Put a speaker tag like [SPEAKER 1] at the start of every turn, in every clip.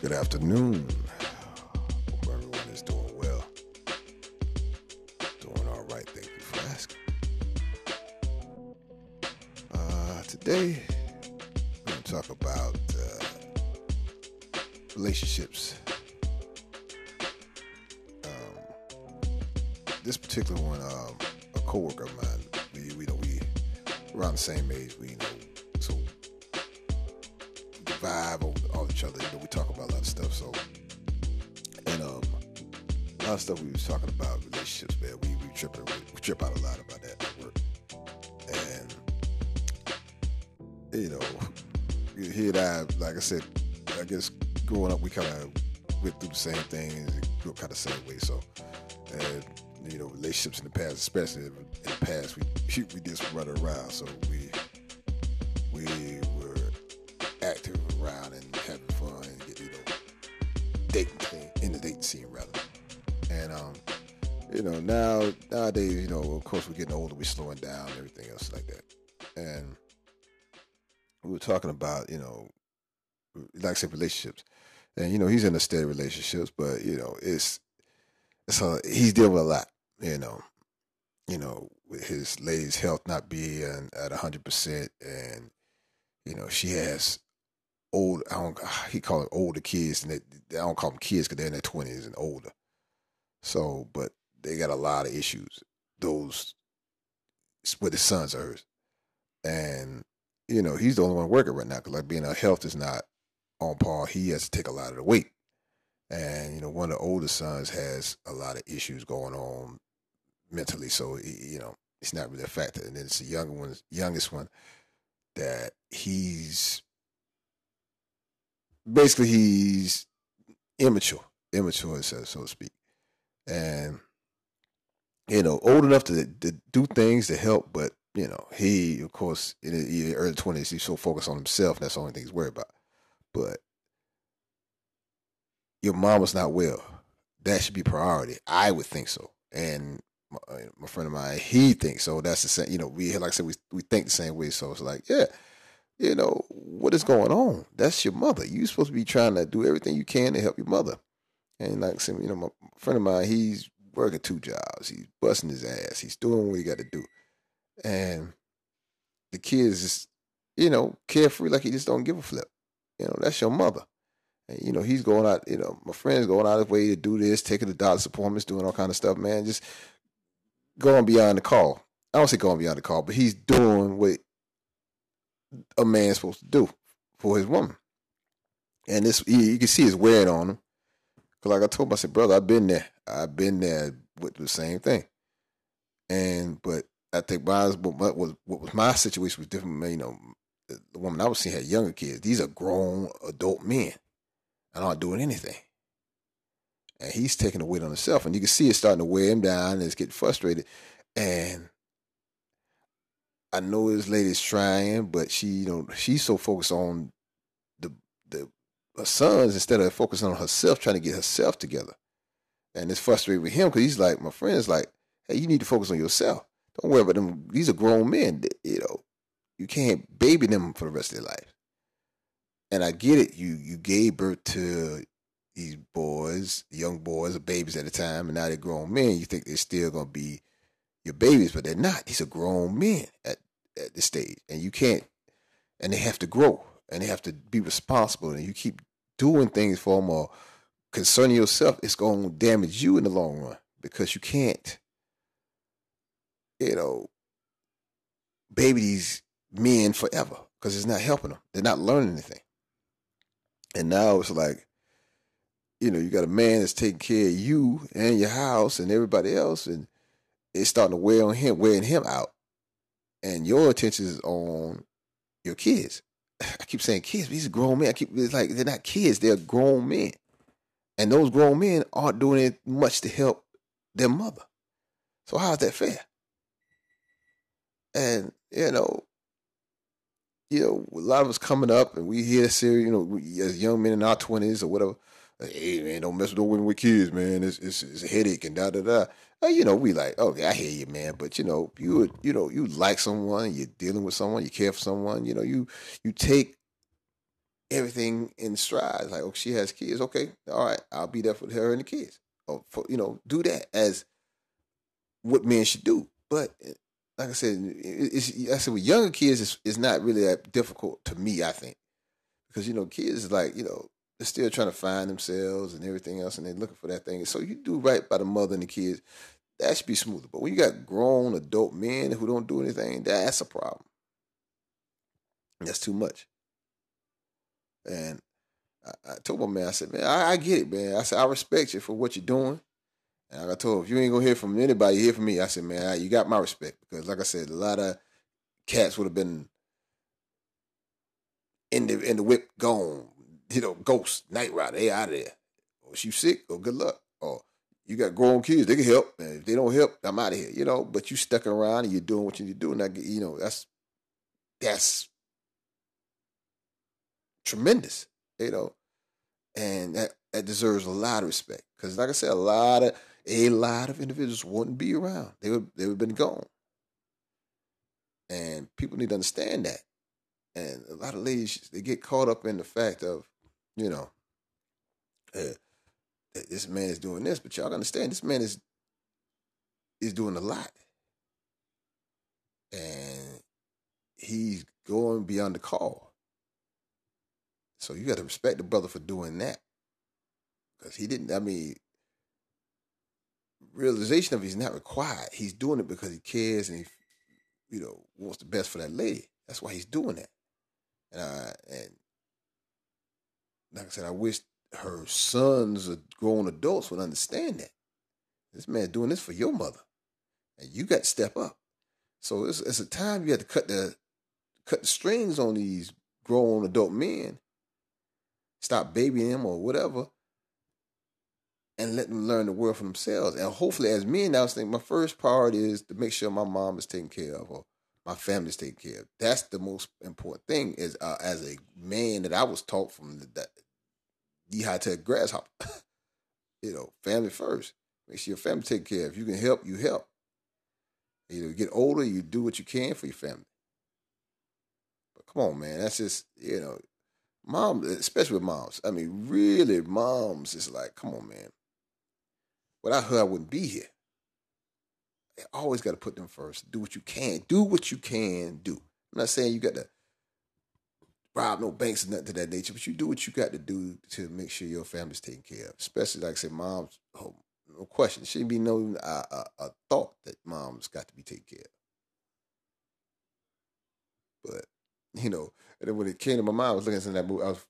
[SPEAKER 1] Good afternoon. Hope everyone is doing well. Doing all right. Thank you for asking. Uh, today, we're going to talk about uh, relationships. Um, this particular one, um, a coworker of mine, we, we know we around the same age. We you know so vibe each other. You know, we talk about a lot of stuff. So, and um, a lot of stuff we was talking about relationships, man. We we tripping, we, we trip out a lot about that at work, and you know, he and I, like I said, I guess growing up, we kind of went through the same thing and grew up kind of same way. So, and you know, relationships in the past, especially in the past, we we did some running around. So we now nowadays, you know, of course we're getting older, we're slowing down, everything else like that. And we were talking about, you know, like I said, relationships. And you know, he's in a steady relationships, but you know, it's a, he's dealing with a lot, you know. You know, with his lady's health not being at hundred percent and you know, she has old. I don't. He call it older kids, and they, I don't call them kids because they're in their twenties and older. So, but they got a lot of issues. Those with his sons are hers, and you know he's the only one working right now because like being a health is not on par. He has to take a lot of the weight, and you know one of the older sons has a lot of issues going on mentally. So he, you know it's not really a factor. And then it's the younger one, youngest one that he's basically he's immature, immature, so to speak, and you know, old enough to, to do things to help, but you know, he of course in the early twenties he's so focused on himself. That's the only thing he's worried about. But your mom was not well. That should be priority. I would think so, and my, uh, my, friend of mine, he thinks so. That's the same. You know, we like I said, we we think the same way. So it's like, yeah, you know, what is going on? That's your mother. You're supposed to be trying to do everything you can to help your mother. And like I said, you know, my friend of mine, he's working two jobs. He's busting his ass. He's doing what he got to do. And the kids just, you know, carefree, like he just don't give a flip. You know, that's your mother. And, you know, he's going out, you know, my friend's going out of his way to do this, taking the doctor's appointments, doing all kind of stuff, man. Just going beyond the call. I don't say going beyond the call, but he's doing what a man's supposed to do for his woman. And this, you can see it's wearing on him. Cause like I told him, I said, brother, I've been there. I've been there with the same thing. And but I think my what was what was my situation was different. You know, the woman I was seeing had younger kids. These are grown adult men, and aren't doing anything. And he's taking the weight on himself, and you can see it starting to wear him down, and he's getting frustrated. And I know this lady's trying, but she, you know, she's so focused on the the her sons instead of focusing on herself, trying to get herself together. And it's frustrating with him because he's like, my friend's like, hey, you need to focus on yourself. Don't worry about them. These are grown men. You know, you can't baby them for the rest of their life. And I get it. You you gave birth to these boys, young boys, babies at the time, and now they're grown men. You think they're still gonna be your babies, but they're not. These are grown men at, at this stage. And you can't, and they have to grow and they have to be responsible. And you keep doing things for them or concerning yourself, it's going to damage you in the long run because you can't, you know, baby these men forever because it's not helping them. They're not learning anything. And now it's like, you know, you got a man that's taking care of you and your house and everybody else, and it's starting to wear on him, wearing him out. And your attention is on your kids. I keep saying kids, these grown men. I keep it's like they're not kids, they're grown men. And those grown men aren't doing it much to help their mother. So how is that fair? And, you know, you know, a lot of us coming up and we hear serious, you know, as young men in our twenties or whatever, hey man, don't mess with women with kids, man. It's, it's, it's a headache and da da da you know, we like, okay, I hear you, man. But you know, you would you know, you like someone, you're dealing with someone, you care for someone. You know, you you take everything in stride. Like, oh, she has kids. Okay, all right, I'll be there for her and the kids. Or for, you know, do that as what men should do. But eh, like I said, it's, I said with younger kids, it's, it's not really that difficult to me. I think because you know, kids like you know they're still trying to find themselves and everything else, and they're looking for that thing. So you do right by the mother and the kids. That should be smoother. But when you got grown adult men who don't do anything, that's a problem. That's too much. And I, I told my man, I said, man, I, I, get it, man. I said, I respect you for what you're doing. And I told him, if you ain't gonna hear from anybody, hear from me. I said, man, you got my respect because, like I said, a lot of cats would have been in the in the whip gone, you know, ghost, night rider, they out of there. Or she sick, or good luck. Or you got grown kids, they can help. And if they don't help, I'm out of here. You know, but you stuck around and you're doing what you need to do, and I, you know, that's that's tremendous. You know, and that that deserves a lot of respect because, like I said, a lot of a lot of individuals wouldn't be around. They would they would have been gone, and people need to understand that. And a lot of ladies they get caught up in the fact of, you know, uh, this man is doing this, but y'all understand this man is is doing a lot. And he's going beyond the call. So you got to respect the brother for doing that. Because he didn't, I mean, realization of he's not required. He's doing it because he cares and he, you know, wants the best for that lady. That's why he's doing that. And I, and like I said, I wish her sons or grown adults would understand that. This man's doing this for your mother. And you got to step up. So it's, it's a time you have to cut the cut the strings on these grown adult men. Stop babying them or whatever. And let them learn the world for themselves. And hopefully, as men, I was thinking my first priority is to make sure my mom is taken care of or my family's taken care of. That's the most important thing. Is uh, as a man that I was taught from the, high tech grasshopper. you know, family first. Make sure your family take care. If you can help, you help. You know, you get older, you do what you can for your family. But come on, man, that's just you know, mom, especially with moms. I mean, really, moms is like, come on, man. Without her, I wouldn't be here. You always got to put them first. Do what you can. Do what you can do. I'm not saying you got to rob no banks or nothing to that nature, but you do what you got to do to make sure your family's taken care of. Especially, like I said, moms, oh, no question. Shouldn't be no a thought that mom's got to be taken care of. But, you know, and then when it came to my mind, I was looking at that movie. I was,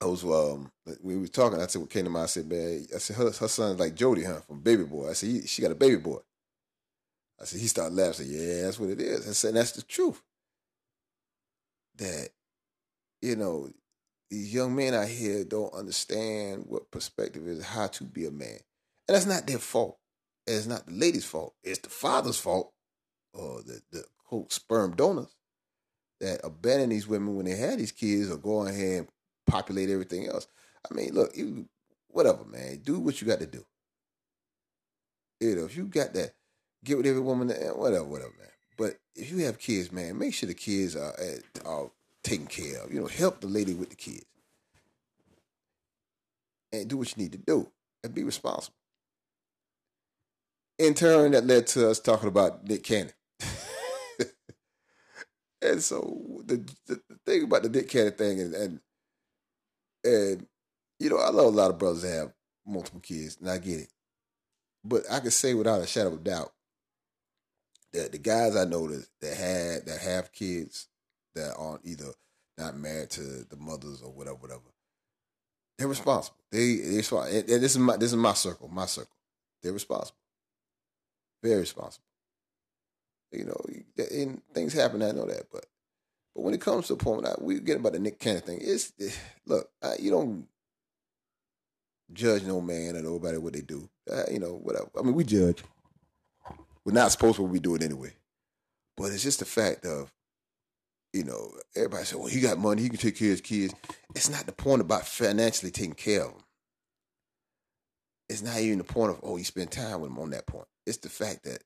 [SPEAKER 1] I was, um, we were talking. I said, what came to mind? I said, man, I said, her, her son's like Jody, huh, from Baby Boy. I said, she got a baby boy. I said, he started laughing. I said, yeah, that's what it is. I said, that's the truth. That you know, these young men out here don't understand what perspective is, how to be a man. And that's not their fault. It's not the lady's fault. It's the father's fault, or the, the quote sperm donors that abandon these women when they had these kids or go ahead and populate everything else. I mean, look, you whatever, man. Do what you got to do. You know, if you got that, get with every woman, eh, whatever, whatever, man. But if you have kids, man, make sure the kids are, eh, are taken care of. You know, help the lady with the kids. And do what you need to do and be responsible. In turn, that led to us talking about Nick Cannon. And so the, the, the, thing about the Nick Cannon thing and, and and you know, I know a lot of brothers that have multiple kids, and I get it. But I can say without a shadow of doubt that the guys I know that, that had that have kids that aren't either not married to the mothers or whatever, whatever. They're responsible. They they and, and this is my this is my circle, my circle. They're responsible, very responsible. You know, and things happen. I know that, but but when it comes to a point, we get about the Nick Cannon thing. It's look, you don't judge no man or nobody what they do. Uh, you know, whatever. I mean, we judge. We're not supposed to be doing anyway. But it's just the fact of you know, everybody said, well, he got money, he can take care of his kids. It's not the point about financially taking care of them. It's not even the point of, oh, you spend time with them on that point. It's the fact that,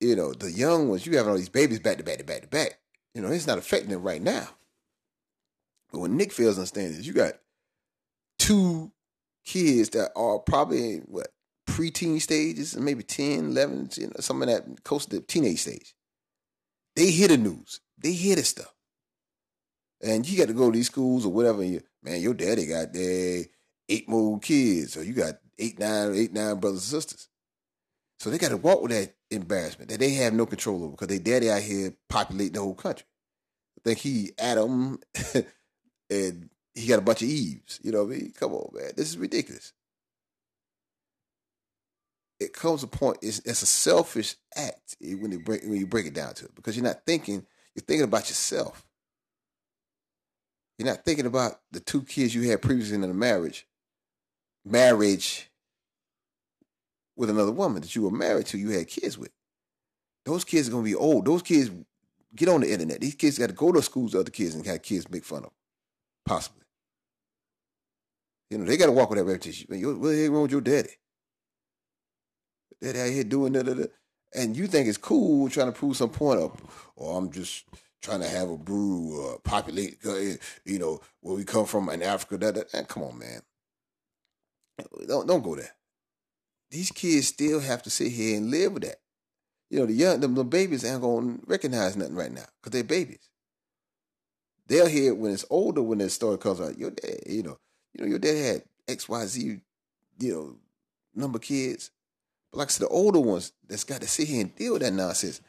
[SPEAKER 1] you know, the young ones, you having all these babies back to back to back to back. You know, it's not affecting them right now. But what Nick fails to understand is you got two kids that are probably what preteen stages, maybe 10, 11, you know, some of that close to the teenage stage. They hear the news. They hear the stuff. And you got to go to these schools or whatever. You, man, your daddy got there eight more kids, or you got eight, nine, eight, nine brothers and sisters. So they got to walk with that embarrassment that they have no control over because they daddy out here populate the whole country. I think he Adam and he got a bunch of Eves. You know what I mean? Come on, man. This is ridiculous. It comes a point, it's, it's a selfish act when you, break, when you break it down to it because you're not thinking, you're thinking about yourself. You're not thinking about the two kids you had previously in a marriage, marriage with another woman that you were married to, you had kids with. Those kids are gonna be old. Those kids get on the internet. These kids got to go to schools with other kids and have kids make fun of them, possibly. You know, they got to walk with that reputation. what the heck wrong with your daddy? Daddy out here doing that, and you think it's cool trying to prove some point up. Or oh, I'm just trying to have a brew or populate, uh, you know, where we come from in Africa. That, that come on, man. Don't don't go there. These kids still have to sit here and live with that. You know, the young the, the babies ain't gonna recognize nothing right now because they're babies. They'll hear it when it's older when the story comes out. Your dad, you know, you know, your dad had X, Y, Z, you know, number kids. But like I said, the older ones that's got to sit here and deal with that nonsense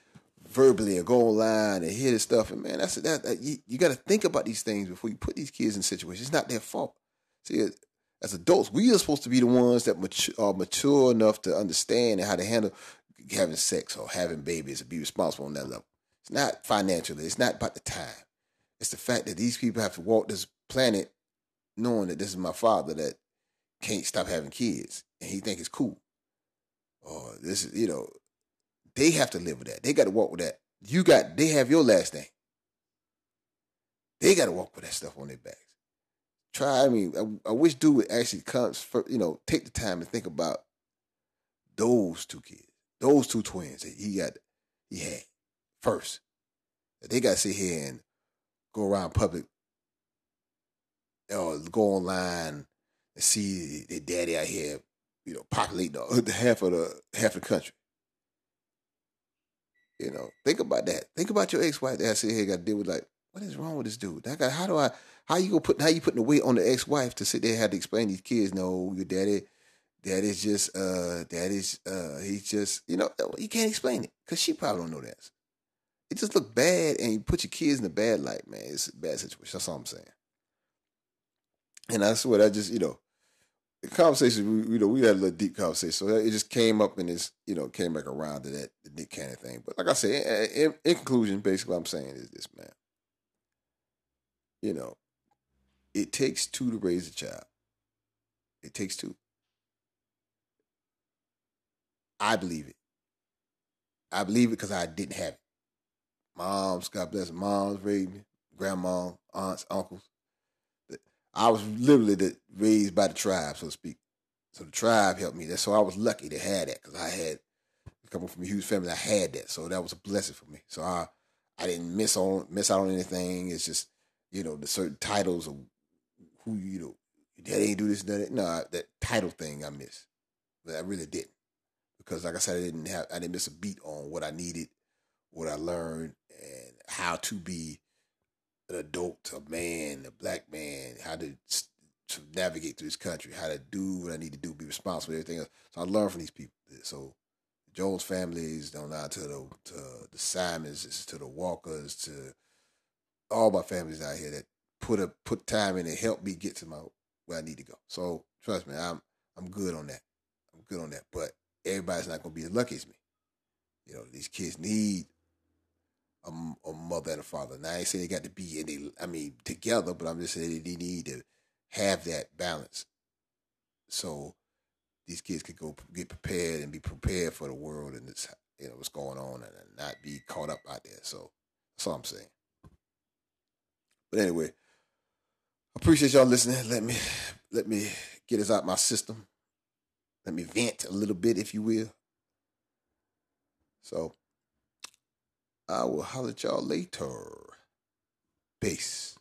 [SPEAKER 1] verbally and go online and hear this stuff. And man, that's that, that you, you got to think about these things before you put these kids in situations. It's not their fault. See, as adults, we are supposed to be the ones that mature, are mature enough to understand and how to handle having sex or having babies and be responsible on that level. It's not financially. It's not about the time. It's the fact that these people have to walk this planet knowing that this is my father that can't stop having kids and he think it's cool. Or this is, you know, they have to live with that. They got to walk with that. You got, they have your last name. They got to walk with that stuff on their backs. Try, I mean, I, I wish dude would actually come, for, you know, take the time to think about those two kids, those two twins that he got, he had first. They got to sit here and go around public or go online and see their daddy out here, you know, populate the half of the half of the country. You know, think about that. Think about your ex-wife that sit here got to deal with like, what is wrong with this dude? That guy, how do I how you gonna put how you putting the weight on the ex-wife to sit there and have to explain these kids, no, your daddy, daddy's just uh daddy's uh he's just you know, you can't explain it. Cause she probably don't know that. It just look bad and you put your kids in a bad light, man. It's a bad situation. That's all I'm saying. And I swear, I just, you know, the conversation, we, you know, we had a little deep conversation. So it just came up and it's, you know, came back around to that Nick Cannon thing. But like I said, in, in conclusion, basically what I'm saying is this, man. You know, it takes two to raise a child. It takes two. I believe it. I believe it because I didn't have it. Moms, God bless moms raised me, grandma, aunts, uncles. I was literally the, raised by the tribe, so to speak. So the tribe helped me. That so I was lucky to have that because I had coming from a huge family. I had that, so that was a blessing for me. So I I didn't miss on miss out on anything. It's just you know the certain titles of who you know that ain't do this that no that title thing I missed, but I really didn't because like I said I didn't have I didn't miss a beat on what I needed, what I learned, and how to be an adult, a man, a black man, how to, to navigate through this country, how to do what I need to do, be responsible, everything else. So I learned from these people. So Jones families, down to the to the Simons, to the Walkers, to all my families out here that put a put time in and help me get to my where I need to go. So trust me, I'm I'm good on that. I'm good on that. But everybody's not gonna be as lucky as me. You know, these kids need a, a mother and a father. Now I ain't saying they got to be any, I mean, together, but I'm just saying they need to have that balance. So these kids could go get prepared and be prepared for the world and it's, you know, what's going on and not be caught up out there. So that's all I'm saying. But anyway, appreciate y'all listening. Let me let me get this out my system. Let me vent a little bit, if you will. So I will holler at y'all later. Peace.